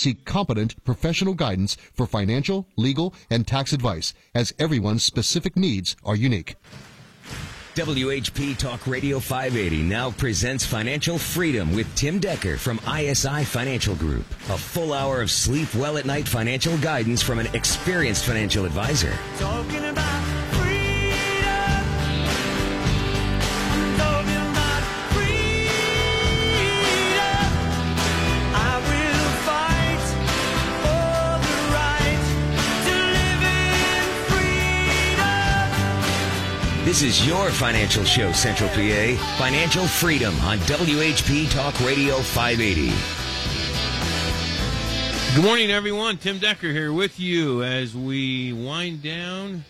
seek competent professional guidance for financial, legal, and tax advice, as everyone's specific needs are unique. WHP Talk Radio 580 now presents Financial Freedom with Tim Decker from ISI Financial Group. A full hour of sleep well at night financial guidance from an experienced financial advisor. This is your financial show, Central PA. Financial Freedom on WHP Talk Radio 580. Good morning, everyone. Tim Decker here with you as we wind down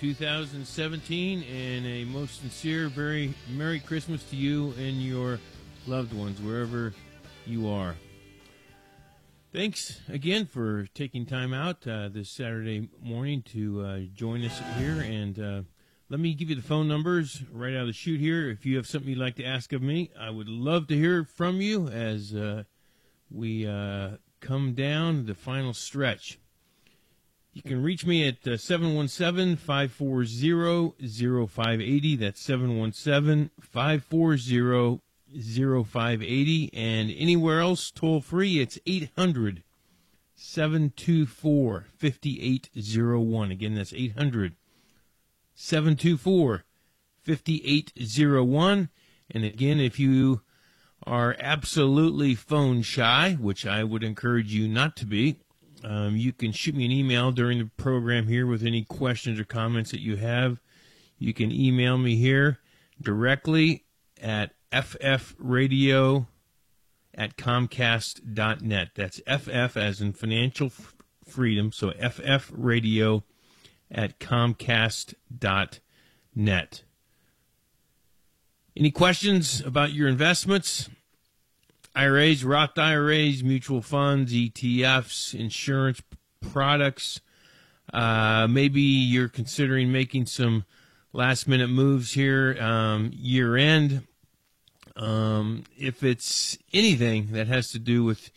2017 and a most sincere, very Merry Christmas to you and your loved ones, wherever you are. Thanks again for taking time out uh, this Saturday morning to uh, join us here. And uh, let me give you the phone numbers right out of the chute here. If you have something you'd like to ask of me, I would love to hear from you as uh, we uh, come down the final stretch. You can reach me at uh, 717 540 0580. That's 717 540 0580. And anywhere else, toll free, it's 800 724 5801. Again, that's 800 724 5801. And again, if you are absolutely phone shy, which I would encourage you not to be, um, you can shoot me an email during the program here with any questions or comments that you have. You can email me here directly at ffradio at comcast.net. That's FF as in financial freedom, so ffradio at comcast.net. Any questions about your investments? IRAs, Roth IRAs, mutual funds, ETFs, insurance products. Uh, maybe you're considering making some last minute moves here, um, year end. Um, if it's anything that has to do with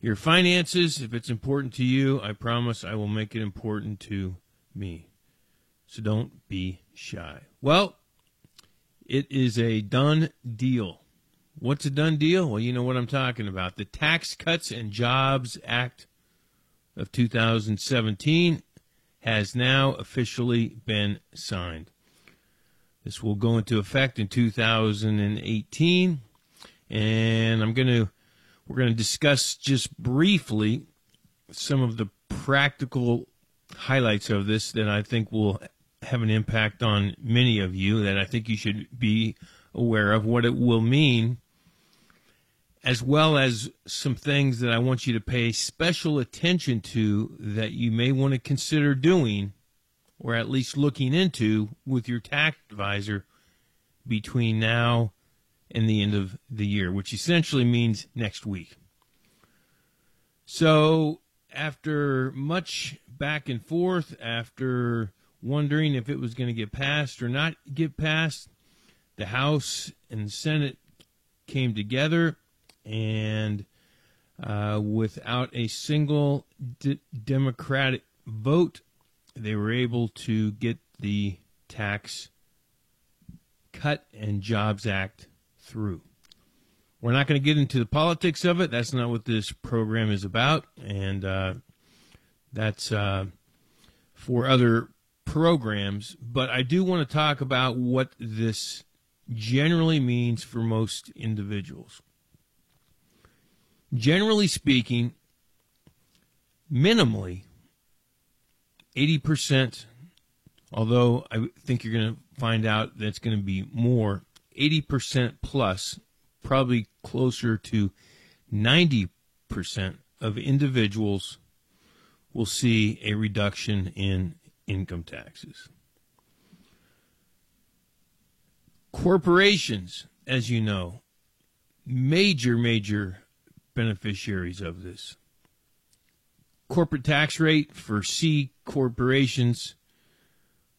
your finances, if it's important to you, I promise I will make it important to me. So don't be shy. Well, it is a done deal. What's a done deal? Well, you know what I'm talking about. The Tax Cuts and Jobs Act of 2017 has now officially been signed. This will go into effect in 2018, and I'm going to we're going to discuss just briefly some of the practical highlights of this that I think will have an impact on many of you that I think you should be aware of what it will mean as well as some things that I want you to pay special attention to that you may want to consider doing or at least looking into with your tax advisor between now and the end of the year, which essentially means next week. So, after much back and forth, after wondering if it was going to get passed or not get passed, the House and Senate came together and uh, without a single d- Democratic vote, they were able to get the Tax Cut and Jobs Act through. We're not going to get into the politics of it. That's not what this program is about, and uh, that's uh, for other programs. But I do want to talk about what this generally means for most individuals generally speaking, minimally 80%, although I think you're going to find out that's going to be more, 80% plus, probably closer to 90% of individuals will see a reduction in income taxes. Corporations, as you know, major, major beneficiaries of this. Corporate tax rate for C corporations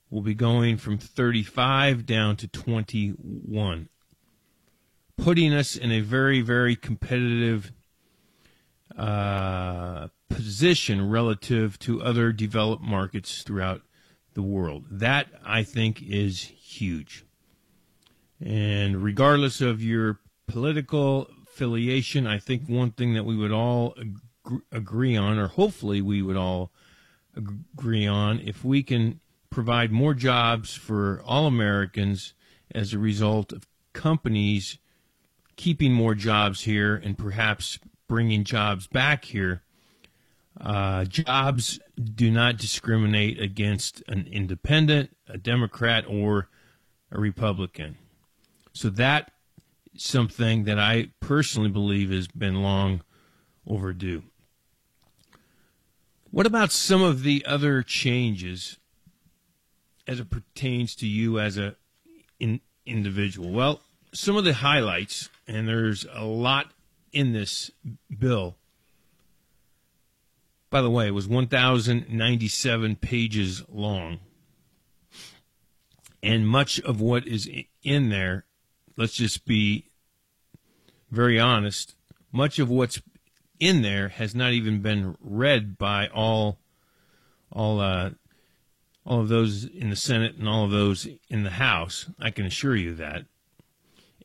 will be going from 35 down to 21, putting us in a very, very competitive uh, position relative to other developed markets throughout the world. That, I think, is huge. And regardless of your political affiliation, I think one thing that we would all ag- agree on, or hopefully we would all agree on, if we can provide more jobs for all Americans as a result of companies keeping more jobs here and perhaps bringing jobs back here. Uh, jobs do not discriminate against an independent, a Democrat, or a Republican. So that is something that I personally believe has been long overdue. What about some of the other changes as it pertains to you as an in, individual? Well, some of the highlights, and there's a lot in this bill. By the way, it was 1,097 pages long. And much of what is in there, let's just be very honest, much of what's in there has not even been read by all all uh, all of those in the Senate and all of those in the House. I can assure you that.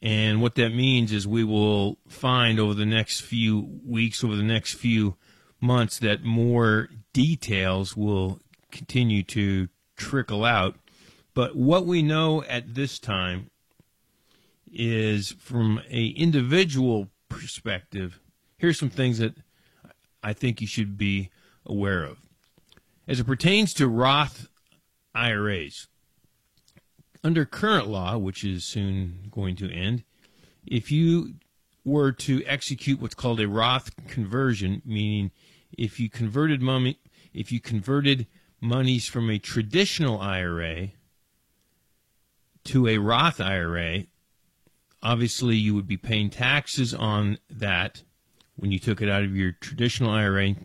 And what that means is we will find over the next few weeks, over the next few months, that more details will continue to trickle out. But what we know at this time is from a individual perspective, here's some things that I think you should be aware of. As it pertains to Roth IRAs, under current law, which is soon going to end, if you were to execute what's called a Roth conversion, meaning if you converted money, if you converted monies from a traditional IRA to a Roth IRA, obviously you would be paying taxes on that when you took it out of your traditional IRA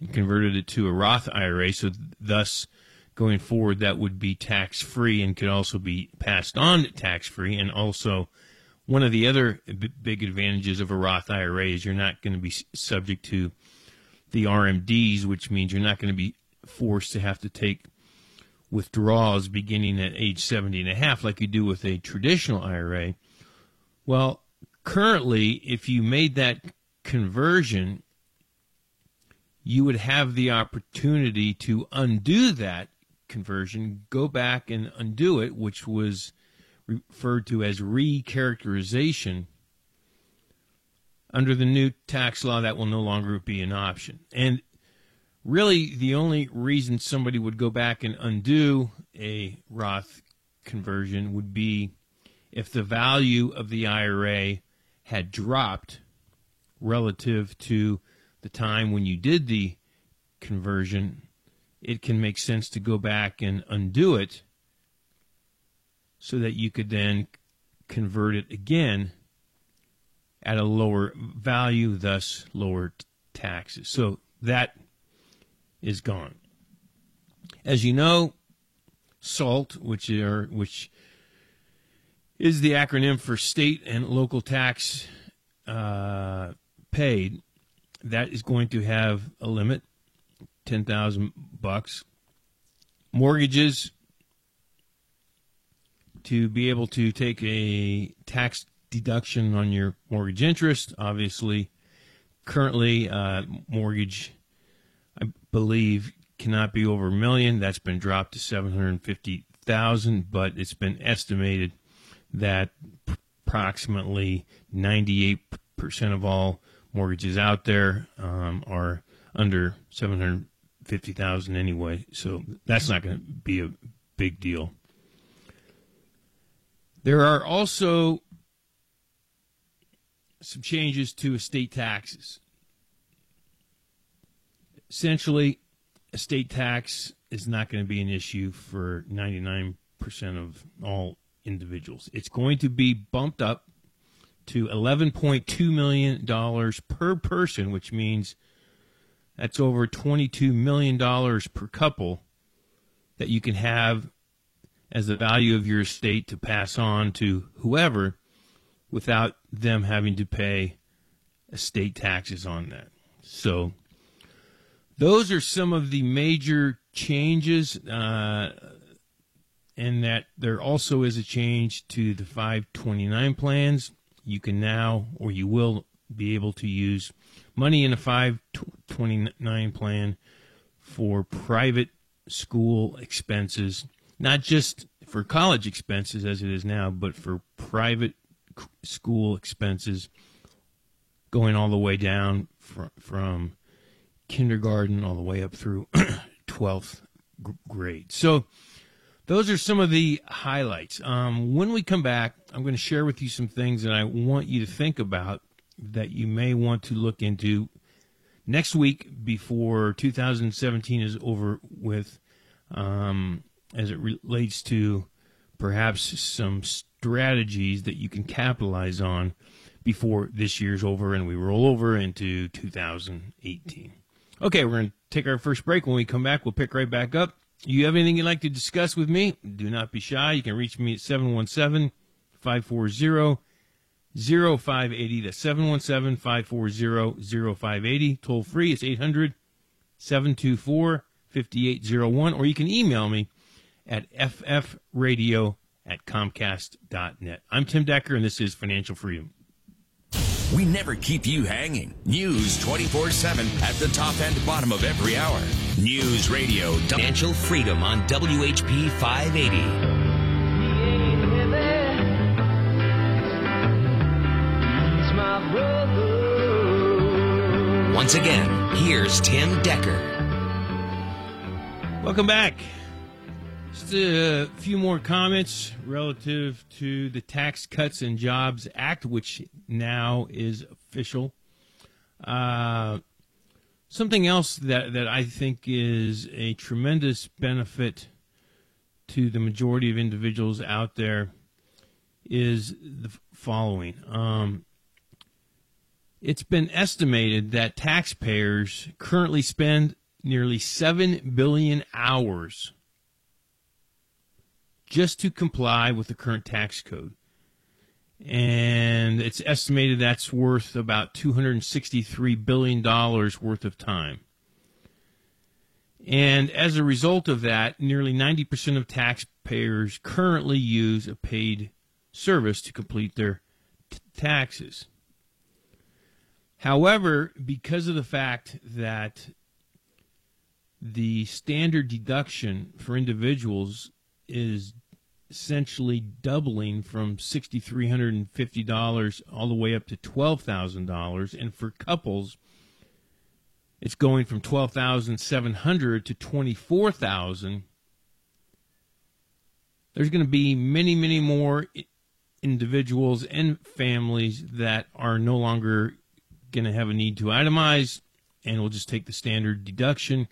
and converted it to a Roth IRA. So thus, going forward, that would be tax free and could also be passed on tax free. And also, one of the other b- big advantages of a Roth IRA is you're not going to be subject to the RMDs, which means you're not going to be forced to have to take withdrawals beginning at age 70 and a half like you do with a traditional IRA. Well, currently, if you made that conversion, you would have the opportunity to undo that conversion, go back and undo it, which was referred to as recharacterization. Under the new tax law, that will no longer be an option. And really, the only reason somebody would go back and undo a Roth conversion would be if the value of the IRA had dropped relative to the time when you did the conversion, it can make sense to go back and undo it so that you could then convert it again at a lower value, thus lower t- taxes. So that is gone. As you know, SALT, which are which is the acronym for state and local tax uh, paid, that is going to have a limit, ten thousand bucks. Mortgages to be able to take a tax deduction on your mortgage interest. Obviously, currently uh, mortgage, I believe, cannot be over a million. That's been dropped to seven hundred fifty thousand, but it's been estimated that approximately ninety-eight percent of all mortgages out there um, are under seven hundred fifty thousand anyway. So that's not going to be a big deal. There are also some changes to estate taxes. Essentially, estate tax is not going to be an issue for 99% of all individuals. It's going to be bumped up to $11.2 million per person, which means that's over $22 million per couple that you can have as the value of your estate to pass on to whoever without them having to pay estate taxes on that. So those are some of the major changes, uh, and that there also is a change to the 529 plans. You can now, or you will be able to use money in a 529 plan for private school expenses, not just for college expenses as it is now, but for private school expenses going all the way down from, kindergarten all the way up through 12th grade. So those are some of the highlights. Um, when we come back, I'm going to share with you some things that I want you to think about that you may want to look into next week before 2017 is over with, um, as it relates to perhaps some strategies that you can capitalize on before this year's over and we roll over into 2018. Okay, we're going to take our first break. When we come back, we'll pick right back up. You have anything you'd like to discuss with me? Do not be shy. You can reach me at 717 540 0580. That's 717 540 0580. Toll free. It's 800 724 5801. Or you can email me at ffradio at comcast.net. I'm Tim Decker, and this is Financial Freedom. We never keep you hanging. News 24 7 at the top and bottom of every hour. News Radio. Financial Freedom on WHP 580. Once again, here's Tim Decker. Welcome back. Just a few more comments relative to the Tax Cuts and Jobs Act, which now is official. Uh, something else that, that I think is a tremendous benefit to the majority of individuals out there is the following. Um, it's been estimated that taxpayers currently spend nearly 7 billion hours just to comply with the current tax code. And it's estimated that's worth about $263 billion worth of time. And as a result of that, nearly 90% of taxpayers currently use a paid service to complete their t- taxes. However, because of the fact that the standard deduction for individuals is essentially doubling from $6,350 all the way up to $12,000, and for couples, it's going from 12,700 to 24,000. There's going to be many, many more individuals and families that are no longer going to have a need to itemize, and we'll just take the standard deduction,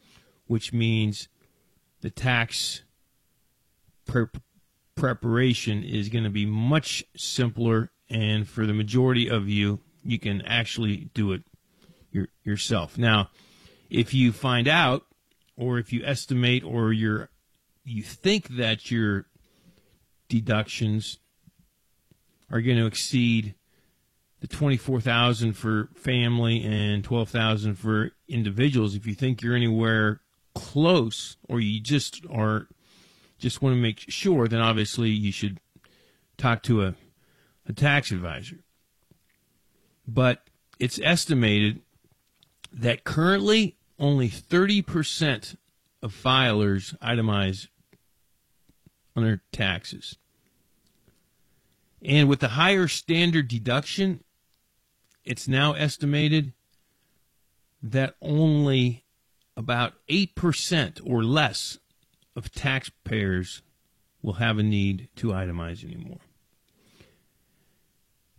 which means the tax pre- preparation is going to be much simpler, and for the majority of you, you can actually do it your, yourself. Now, if you find out, or if you estimate, or you're you think that your deductions are going to exceed the 24,000 for family and 12,000 for individuals if you think you're anywhere close or you just are just want to make sure then obviously you should talk to a, a tax advisor. But it's estimated that currently only 30% of filers itemize on their taxes. And with the higher standard deduction, it's now estimated that only about 8% or less of taxpayers will have a need to itemize anymore.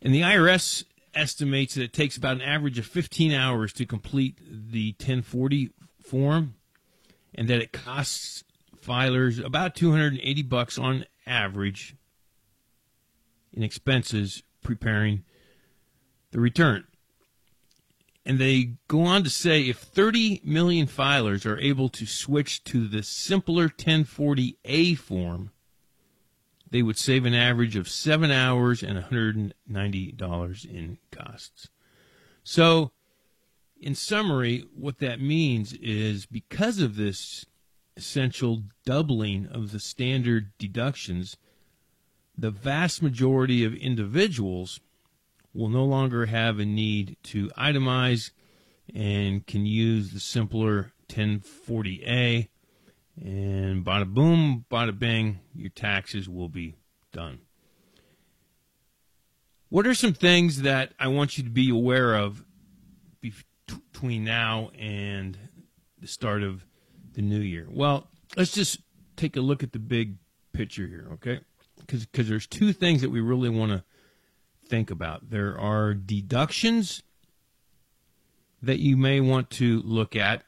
And the IRS estimates that it takes about an average of 15 hours to complete the 1040 form and that it costs filers about 280 bucks on average in expenses preparing the return. And they go on to say if 30 million filers are able to switch to the simpler 1040A form, they would save an average of seven hours and $190 in costs. So in summary, what that means is because of this essential doubling of the standard deductions, the vast majority of individuals will no longer have a need to itemize and can use the simpler 1040A and bada boom, bada bang, your taxes will be done. What are some things that I want you to be aware of between now and the start of the new year? Well, let's just take a look at the big picture here, okay? Because there's two things that we really want to think about. There are deductions that you may want to look at,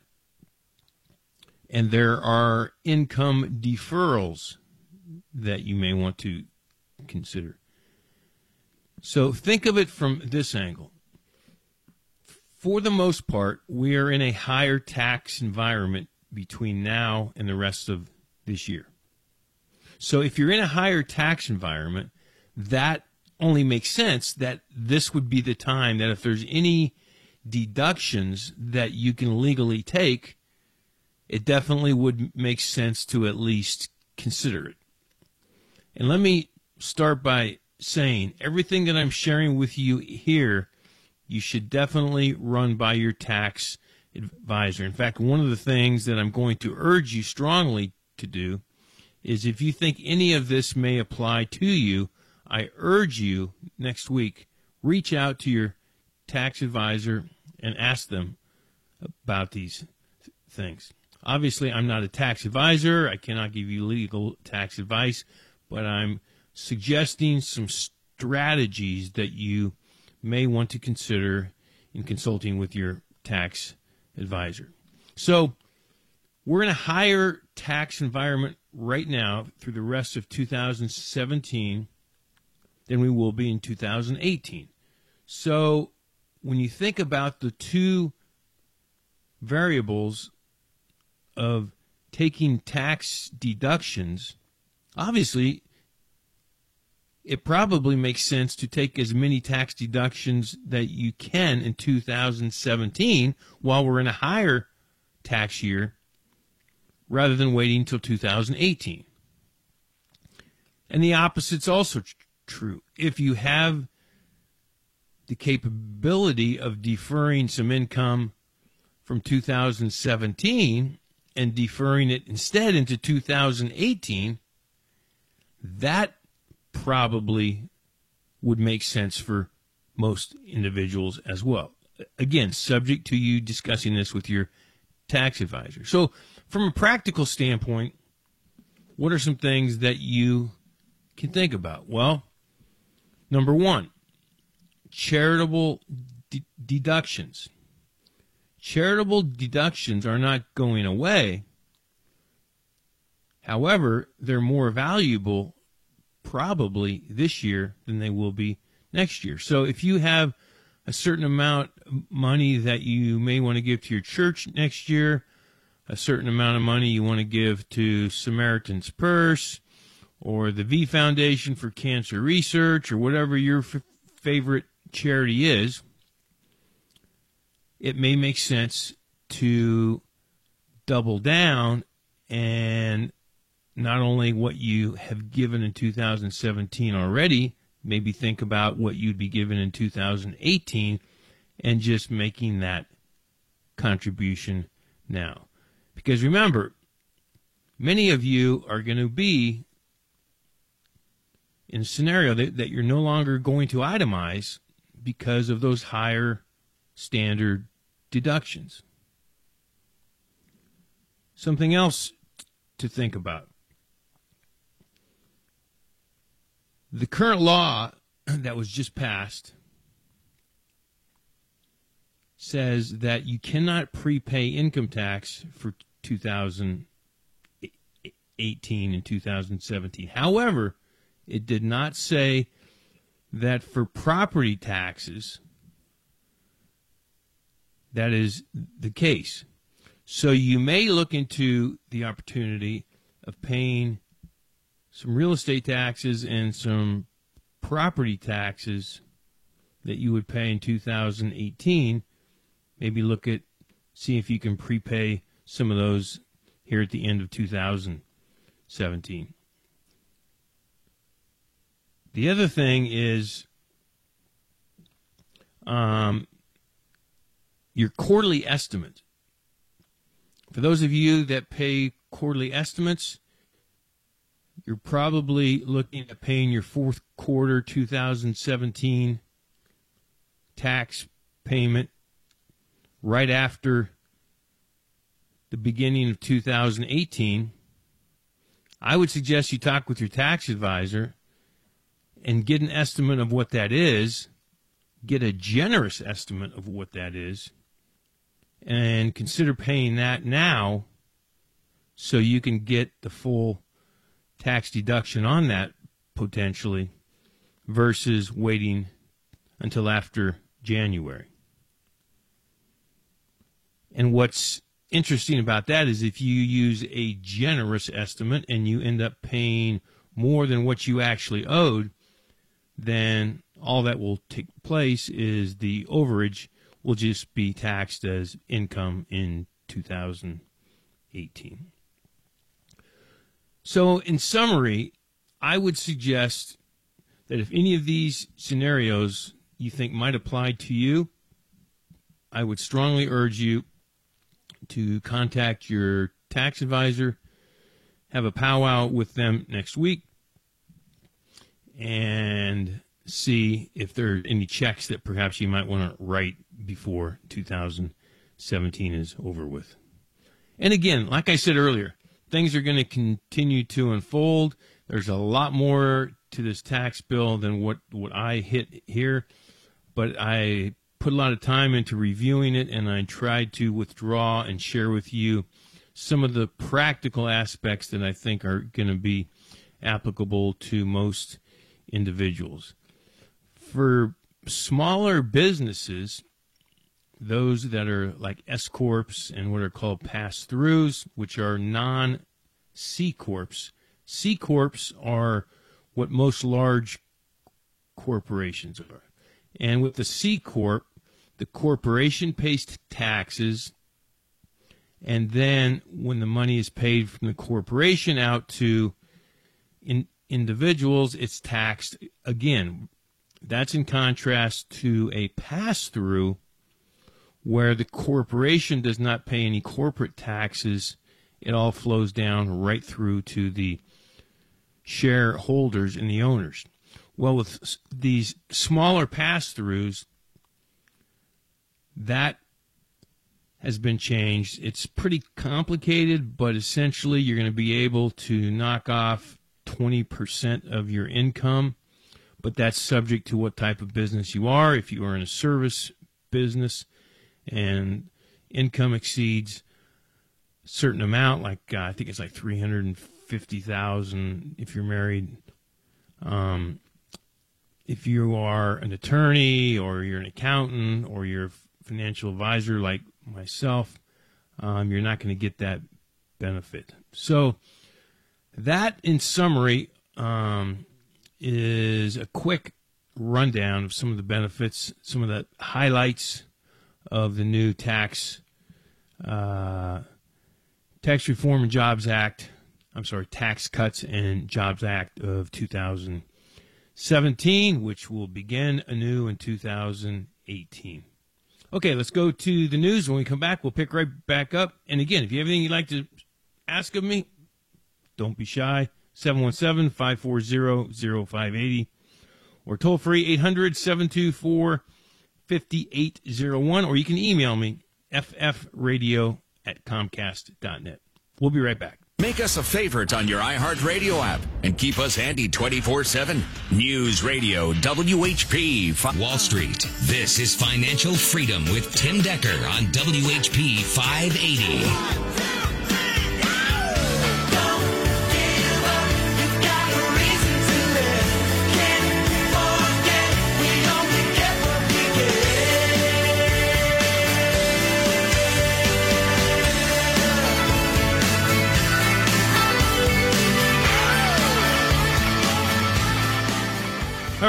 and there are income deferrals that you may want to consider. So think of it from this angle. For the most part, we are in a higher tax environment between now and the rest of this year. So if you're in a higher tax environment, that only makes sense that this would be the time that if there's any deductions that you can legally take, it definitely would make sense to at least consider it. And let me start by saying everything that I'm sharing with you here, you should definitely run by your tax advisor. In fact, one of the things that I'm going to urge you strongly to do is if you think any of this may apply to you, I urge you next week, reach out to your tax advisor and ask them about these th- things. Obviously, I'm not a tax advisor. I cannot give you legal tax advice, but I'm suggesting some strategies that you may want to consider in consulting with your tax advisor. So, we're in a higher tax environment right now through the rest of 2017 than we will be in 2018. So, when you think about the two variables of taking tax deductions, obviously it probably makes sense to take as many tax deductions that you can in 2017 while we're in a higher tax year rather than waiting until 2018. And the opposite's also true. If you have the capability of deferring some income from 2017 and deferring it instead into 2018, that probably would make sense for most individuals as well. Again, subject to you discussing this with your tax advisor. So, from a practical standpoint, what are some things that you can think about? Well, number one, charitable de- deductions. Charitable deductions are not going away. However, they're more valuable probably this year than they will be next year. So if you have a certain amount of money that you may want to give to your church next year, a certain amount of money you want to give to Samaritan's Purse or the V Foundation for Cancer Research or whatever your f- favorite charity is, it may make sense to double down and not only what you have given in 2017 already, maybe think about what you'd be given in 2018 and just making that contribution now. Because remember, many of you are going to be in a scenario that, that you're no longer going to itemize because of those higher standard deductions. Something else to think about. The current law that was just passed says that you cannot prepay income tax for 2018 and 2017. However, it did not say that for property taxes, that is the case. So you may look into the opportunity of paying some real estate taxes and some property taxes that you would pay in 2018 maybe look at see if you can prepay some of those here at the end of 2017. The other thing is um, your quarterly estimate. For those of you that pay quarterly estimates, you're probably looking at paying your fourth quarter 2017 tax payment right after the beginning of 2018. I would suggest you talk with your tax advisor and get an estimate of what that is, get a generous estimate of what that is, and consider paying that now so you can get the full tax deduction on that potentially versus waiting until after January. And what's interesting about that is if you use a generous estimate and you end up paying more than what you actually owed, then all that will take place is the overage will just be taxed as income in 2018. So, in summary, I would suggest that if any of these scenarios you think might apply to you, I would strongly urge you to contact your tax advisor, have a powwow with them next week, and see if there are any checks that perhaps you might want to write before 2017 is over with. And again, like I said earlier, things are going to continue to unfold. There's a lot more to this tax bill than what, what I hit here, but I put a lot of time into reviewing it and I tried to withdraw and share with you some of the practical aspects that I think are going to be applicable to most individuals. For smaller businesses, those that are like S corps and what are called pass throughs, which are non C corps. C corps are what most large corporations are. And with the C corp, the corporation pays taxes, and then when the money is paid from the corporation out to in, individuals, it's taxed again. That's in contrast to a pass through where the corporation does not pay any corporate taxes. It all flows down right through to the shareholders and the owners. Well, with these smaller pass throughs, that has been changed. It's pretty complicated, but essentially you're going to be able to knock off 20% of your income, but that's subject to what type of business you are. If you are in a service business and income exceeds a certain amount, like uh, I think it's like 350,000 if you're married, um, if you are an attorney or you're an accountant or you're a financial advisor like myself, um, you're not going to get that benefit. So, that in summary um, is a quick rundown of some of the benefits, some of the highlights of the new tax uh, tax reform and jobs act. I'm sorry, Tax Cuts and Jobs Act of 2017, which will begin anew in 2018. Okay, let's go to the news. When we come back, we'll pick right back up. And again, if you have anything you'd like to ask of me, don't be shy. 717 540 0580 or toll free 800 724 5801 or you can email me ffradio at comcast.net. We'll be right back. Make us a favorite on your iHeartRadio app and keep us handy 24 7. News Radio WHP. Fi- Wall Street. This is Financial Freedom with Tim Decker on WHP 580.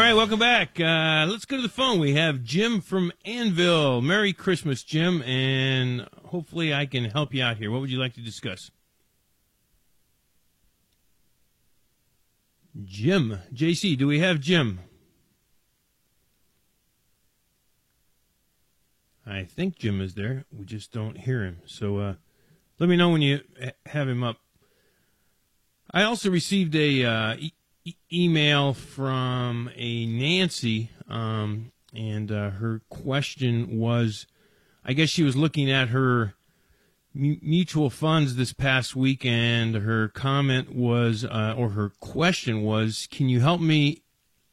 Right, welcome back. Uh, let's go to the phone. We have Jim from Annville. Merry Christmas, Jim, and hopefully I can help you out here. What would you like to discuss? Jim, JC, do we have Jim? I think Jim is there. We just don't hear him. So uh, let me know when you have him up. I also received a uh, email from a Nancy, um, and uh, her question was, I guess she was looking at her mu- mutual funds this past week, and her comment was, uh, or her question was, can you help me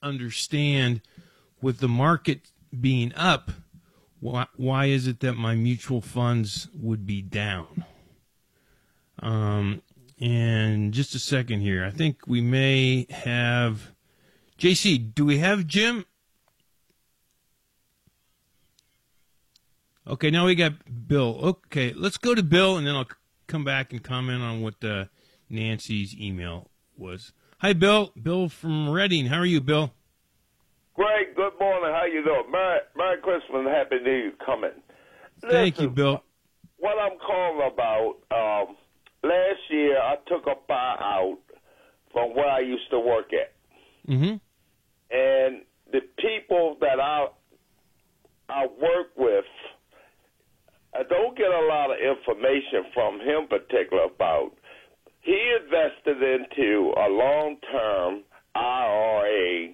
understand with the market being up? Why, why is it that my mutual funds would be down? Um, and just a second here. I think we may have JC. Do we have Jim? Okay, now we got Bill. Okay, let's go to Bill, and then I'll come back and comment on what uh, Nancy's email was. Hi, Bill. Bill from Reading. How are you, Bill? Greg, good morning. How you doing? Merry, Merry Christmas and Happy New Year coming. Thank you, Bill. What I'm calling about, um, last year I took a buyout from where I used to work at. Mm-hmm. And the people that I I work with, I don't get a lot of information from him particular about. He invested into a long term IRA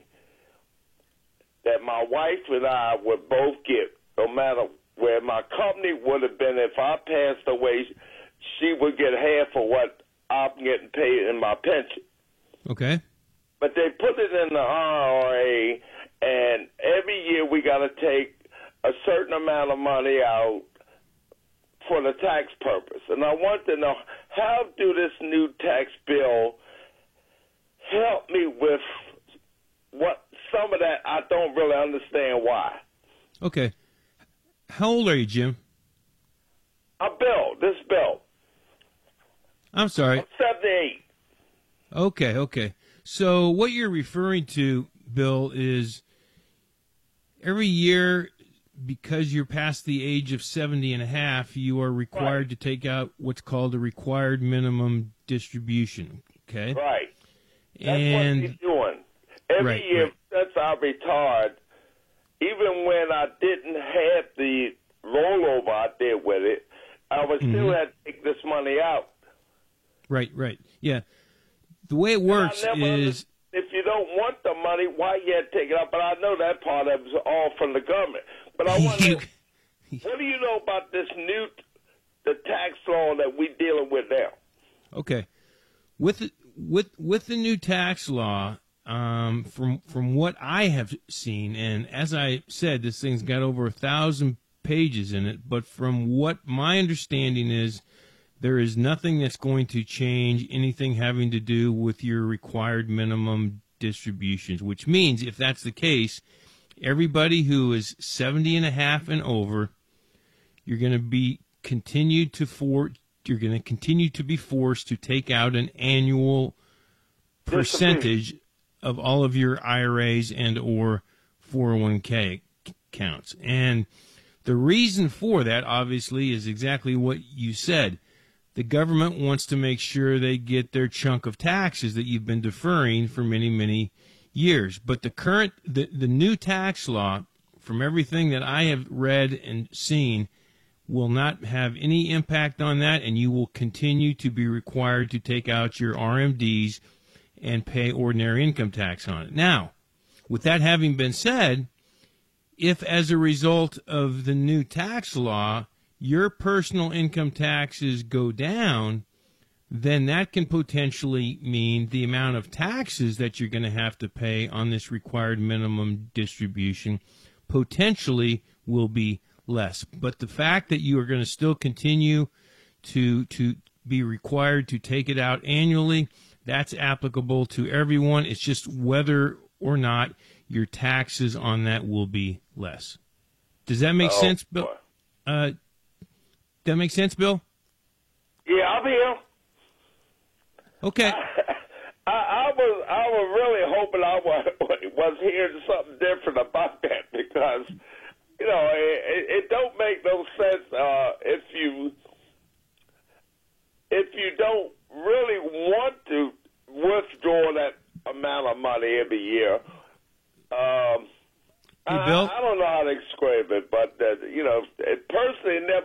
that my wife and I would both get, no matter where my company would have been if I passed away, she would get half of what I'm getting paid in my pension Okay. but they put it in the IRA, and every year we got to take a certain amount of money out for the tax purpose. And I want to know how do this new tax bill help me with what some of that I don't really understand why. Okay. How old are you, Jim? A bill, this bill, I'm sorry. 78. Okay, okay. So what you're referring to, Bill, is every year because you're past the age of 70 and a half, you are required to take out what's called a required minimum distribution, okay? Right. That's and what he's doing. Every Right, year right. since I retired, even when I didn't have the rollover I did with it, I would Mm-hmm. still have to take this money out. Right, right. Yeah. The way it works is if you don't want the money, why you had to take it out? But I know that part of it was all from the government. But I want to what do you know about this new the tax law that we're dealing with now? Okay, with the, with with the new tax law, um, from from what I have seen, and as I said, this thing's got over a thousand pages in it. But from what my understanding is, there is nothing that's going to change anything having to do with your required minimum distributions. Which means, if that's the case, everybody who is 70 and a half and over you're going to be continued to for you're going to continue to be forced to take out an annual percentage of all of your IRAs and or 401k accounts. And the reason for that obviously is exactly what you said. The government wants to make sure they get their chunk of taxes that you've been deferring for many many years. But the current the, the new tax law from everything that I have read and seen will not have any impact on that, and you will continue to be required to take out your RMDs and pay ordinary income tax on it. Now, with that having been said, if as a result of the new tax law, your personal income taxes go down, then that can potentially mean the amount of taxes that you're going to have to pay on this required minimum distribution potentially will be less. But the fact that you are going to still continue to to be required to take it out annually, that's applicable to everyone. It's just whether or not your taxes on that will be less. Does that make Oh, sense, Bill? Uh, that make sense, Bill? Yeah, I'm here. Okay. I, I was I was really hoping I was was hearing something different about that because you know it, it, it don't make no sense uh, if you if you don't really want to withdraw that amount of money every year. Um, Hey, I, Bill? I don't know how to describe it, but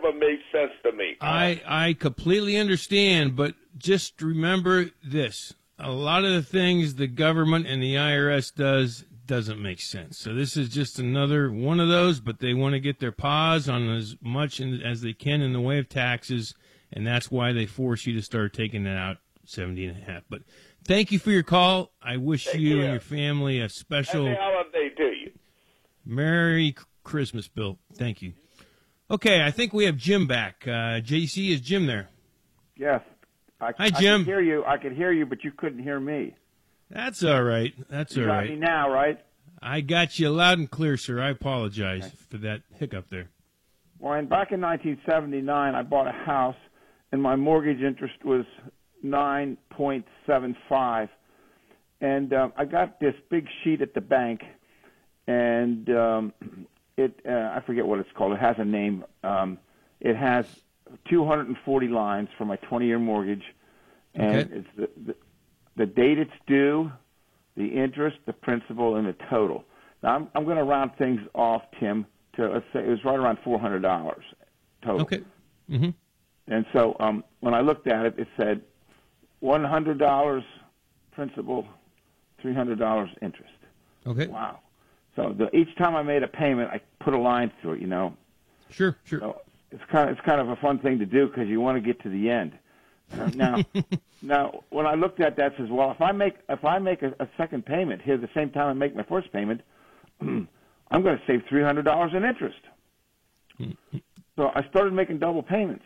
never made sense to me. I I completely understand, but just remember this: a lot of the things the government and the IRS does doesn't make sense. So this is just another one of those, but they want to get their paws on as much in, as they can in the way of taxes, and that's why they force you to start taking that out seventy and a half. But thank you for your call. I wish you care. and your family a special. Happy holiday to you. Merry Christmas, Bill. Thank you. Okay, I think we have Jim back. Uh, JC, is Jim there? Yes. I, Hi, I Jim. could hear you. I could hear you, but you couldn't hear me. That's all right. That's all right. You got me now, right? I got you loud and clear, sir. I apologize for that hiccup there. Well, and back in 1979, I bought a house, and my mortgage interest was 9.75, and um, I got this big sheet at the bank, and um, it uh, I forget what it's called. It has a name. Um, it has 240 lines for my 20-year mortgage, and Okay. it's the, the the date it's due, the interest, the principal, and the total. Now I'm I'm going to round things off, Tim, to let's say it was right around four hundred dollars total. Okay. hmm And so um, when I looked at it, it said one hundred dollars principal, three hundred dollars interest. Okay. Wow. So the, each time I made a payment, I put a line through it. You know, Sure, sure. so it's kind of it's kind of a fun thing to do because you want to get to the end. Uh, now, now when I looked at that, says, well, if I make if I make a, a second payment here at the same time I make my first payment, I'm going to save three hundred dollars in interest. so I started making double payments,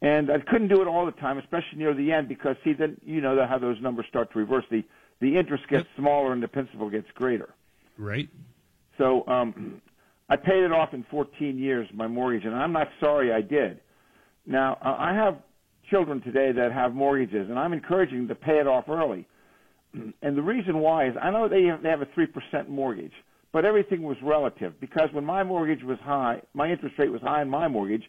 and I couldn't do it all the time, especially near the end, because see, then you know how those numbers start to reverse. The the interest gets smaller and the principal gets greater. Right. So um, I paid it off in 14 years, my mortgage, and I'm not sorry I did. Now uh, I have children today that have mortgages, and I'm encouraging them to pay it off early. And the reason why is I know they have, they have a three percent mortgage, but everything was relative because when my mortgage was high, my interest rate was high in my mortgage,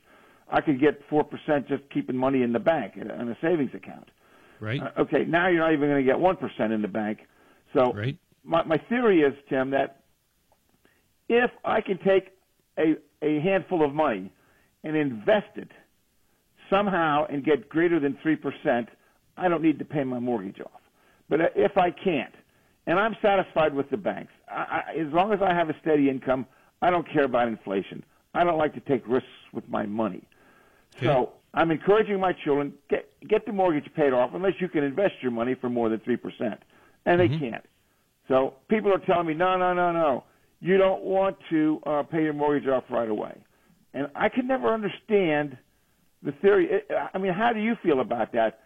I could get four percent just keeping money in the bank in a, in a savings account. Right. Uh, okay, now you're not even going to get one percent in the bank. So Right. My my theory is, Tim, that if I can take a a handful of money and invest it somehow and get greater than three percent, I don't need to pay my mortgage off. But uh, if I can't, and I'm satisfied with the banks, I, I, as long as I have a steady income, I don't care about inflation. I don't like to take risks with my money. So I'm encouraging my children get get the mortgage paid off unless you can invest your money for more than three percent, and they can't. So people are telling me, no, no, no, no, you don't want to uh, pay your mortgage off right away, and I can never understand the theory. It- I mean, how do you feel about that?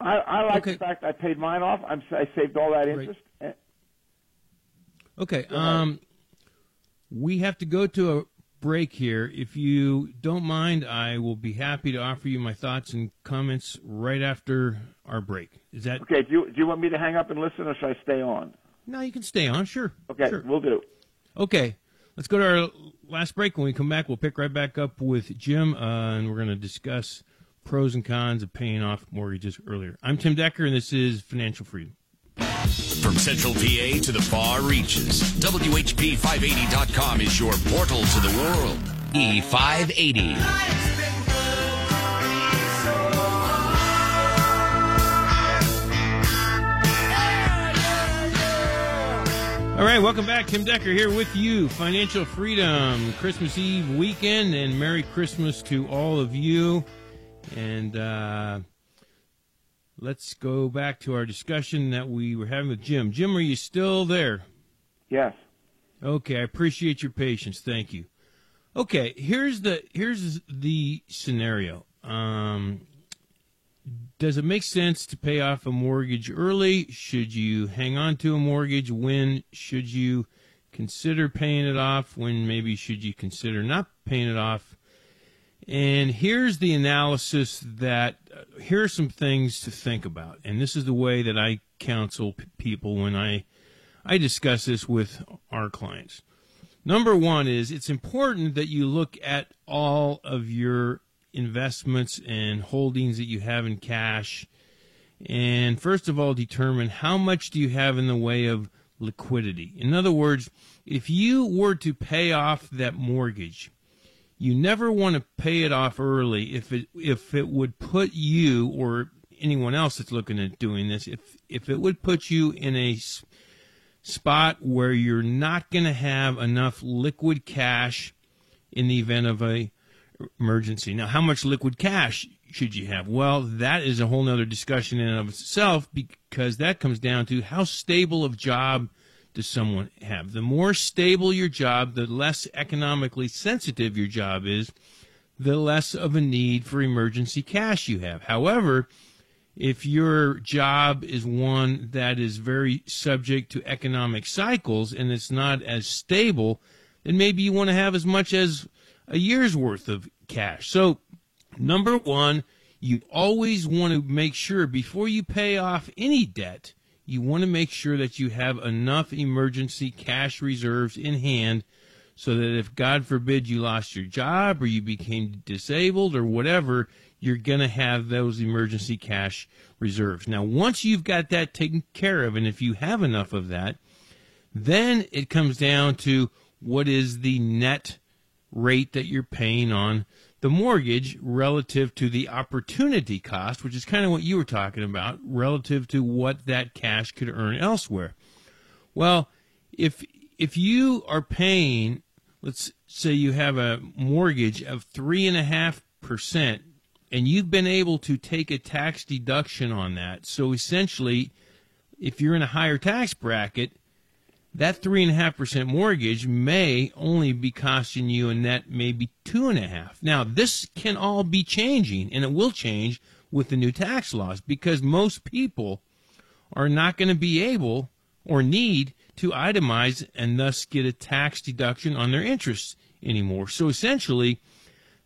I, I like Okay. the fact I paid mine off. I'm, I saved all that interest. Eh, Okay. Um, we have to go to a break here. If you don't mind, I will be happy to offer you my thoughts and comments right after our break. Is that Okay, do you, do you want me to hang up and listen, or should I stay on? no? You can stay on. Sure. Okay, Sure. we'll do. Okay, let's go to our last break. When we come back, we'll pick right back up with Jim, uh, and we're going to discuss pros and cons of paying off mortgages earlier. I'm Tim Decker, and this is Financial Freedom. From Central PA to the far reaches, WHP580.com is your portal to the world. E E580. All right, welcome back. Tim Decker here with you. Financial Freedom, Christmas Eve weekend, and Merry Christmas to all of you. And uh, let's go back to our discussion that we were having with Jim. Jim, are you still there? Yes. Okay, I appreciate your patience. Thank you. Okay, here's the here's the scenario. Um, does it make sense to pay off a mortgage early? Should you hang on to a mortgage? When should you consider paying it off? When maybe should you consider not paying it off? And here's the analysis that uh, here are some things to think about. And this is the way that I counsel p- people when I I discuss this with our clients. Number one is it's important that you look at all of your investments and holdings that you have in cash. And first of all, determine how much do you have in the way of liquidity. In other words, if you were to pay off that mortgage, you never want to pay it off early if it if it would put you or anyone else that's looking at doing this if if it would put you in a spot where you're not going to have enough liquid cash in the event of a emergency. Now, how much liquid cash should you have? Well, that is a whole nother discussion in and of itself because that comes down to how stable of job does someone have. The more stable your job, the less economically sensitive your job is, the less of a need for emergency cash you have. However, if your job is one that is very subject to economic cycles and it's not as stable, then maybe you want to have as much as a year's worth of cash. So, number one, you always want to make sure before you pay off any debt, you want to make sure that you have enough emergency cash reserves in hand so that if God forbid you lost your job or you became disabled or whatever, you're going to have those emergency cash reserves. Now, once you've got that taken care of, and if you have enough of that, then it comes down to what is the net rate that you're paying on the mortgage relative to the opportunity cost, which is kind of what you were talking about, relative to what that cash could earn elsewhere. Well, if if you are paying, let's say you have a mortgage of three and a half percent, and you've been able to take a tax deduction on that, so essentially, if you're in a higher tax bracket, that three and a half percent mortgage may only be costing you a net maybe two and a half. Now, this can all be changing, and it will change with the new tax laws because most people are not going to be able or need to itemize and thus get a tax deduction on their interest anymore. So essentially,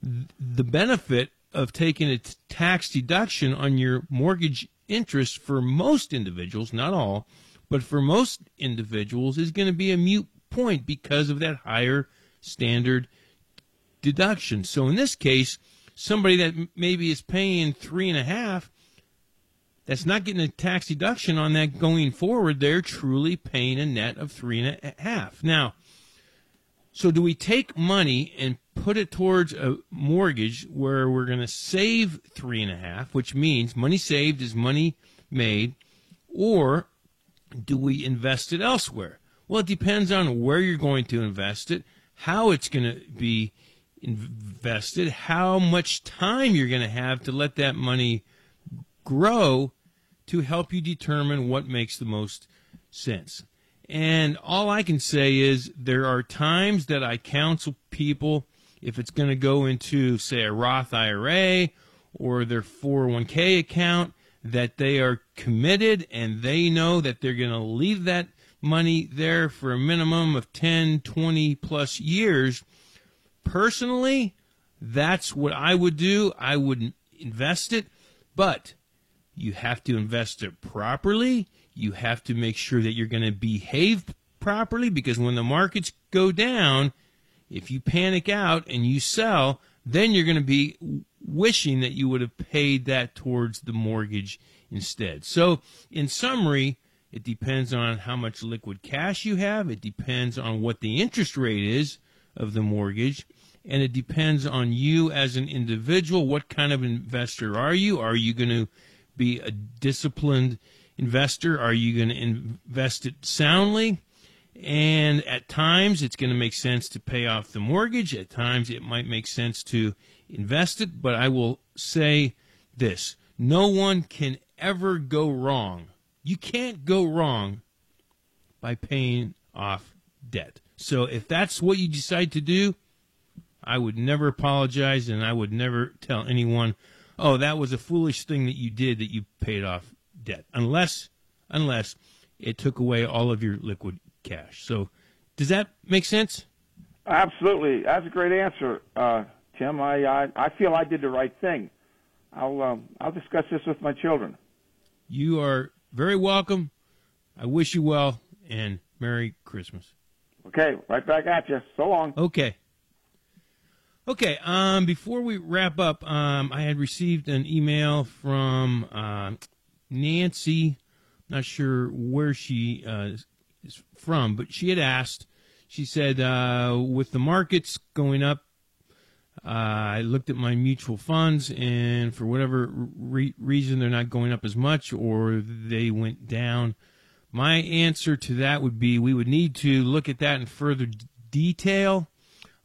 the benefit of taking a t- tax deduction on your mortgage interest for most individuals, not all, but for most individuals is going to be a mute point because of that higher standard deduction. So in this case, somebody that maybe is paying three and a half, that's not getting a tax deduction on that going forward. They're truly paying a net of three and a half. Now, so do we take money and put it towards a mortgage where we're going to save three and a half, which means money saved is money made, or do we invest it elsewhere? Well, it depends on where you're going to invest it, how it's going to be invested, how much time you're going to have to let that money grow to help you determine what makes the most sense. And all I can say is there are times that I counsel people if it's going to go into, say, a Roth IRA or their 401k account, that they are committed and they know that they're going to leave that money there for a minimum of 10, 20 plus years. Personally, that's what I would do. I would invest it, but you have to invest it properly. You have to make sure that you're going to behave properly because when the markets go down, if you panic out and you sell, then you're going to be wishing that you would have paid that towards the mortgage instead. So, in summary, it depends on how much liquid cash you have, it depends on what the interest rate is of the mortgage, and it depends on you as an individual. What kind of investor are you? Are you going to be a disciplined investor? Are you going to invest it soundly? And at times, it's going to make sense to pay off the mortgage. At times, it might make sense to invest it. But I will say this no one can ever go wrong. You can't go wrong by paying off debt. So if that's what you decide to do, I would never apologize and I would never tell anyone, oh, that was a foolish thing that you did that you paid off debt. Unless, unless it took away all of your liquid cash. So does that make sense? Absolutely, that's a great answer, uh, Tim. I, I I feel I did the right thing. I'll um, I'll discuss this with my children. You are very welcome. I wish you well and Merry Christmas. Okay, right back at you. So long. Okay. Okay. Um, before we wrap up, um, I had received an email from uh, Nancy. Not sure where she uh, is from, but she had asked. She said, uh, with the markets going up, uh, I looked at my mutual funds, and for whatever re- reason, they're not going up as much, or they went down. My answer to that would be we would need to look at that in further d- detail.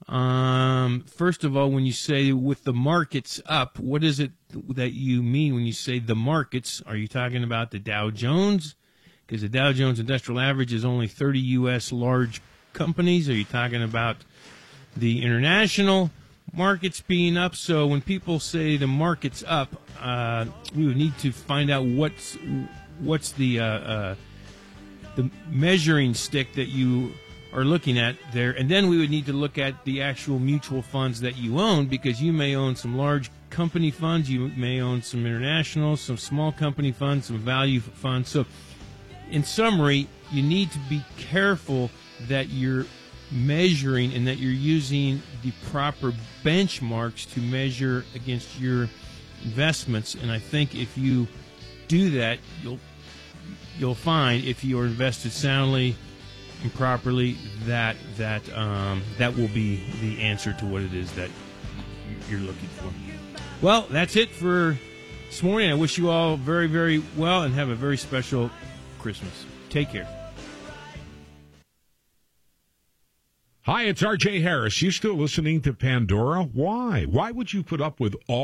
Um, first of all, when you say with the markets up, what is it that you mean when you say the markets? Are you talking about the Dow Jones? Because the Dow Jones Industrial Average is only 30 U.S. large companies. Are you talking about the international markets being up? So when people say the market's up, uh, we would need to find out what's what's the uh, uh, the measuring stick that you are looking at there, and then we would need to look at the actual mutual funds that you own because you may own some large company funds, you may own some international, some small company funds, some value funds. So, in summary, you need to be careful that you're measuring and that you're using the proper benchmarks to measure against your investments. And I think if you do that, you'll you'll find if you are invested soundly and properly that that um, that will be the answer to what it is that you're looking for. Well, that's it for this morning. I wish you all very very well and have a very special Christmas. Take care. Hi, it's RJ Harris. You still listening to Pandora? Why? Why would you put up with all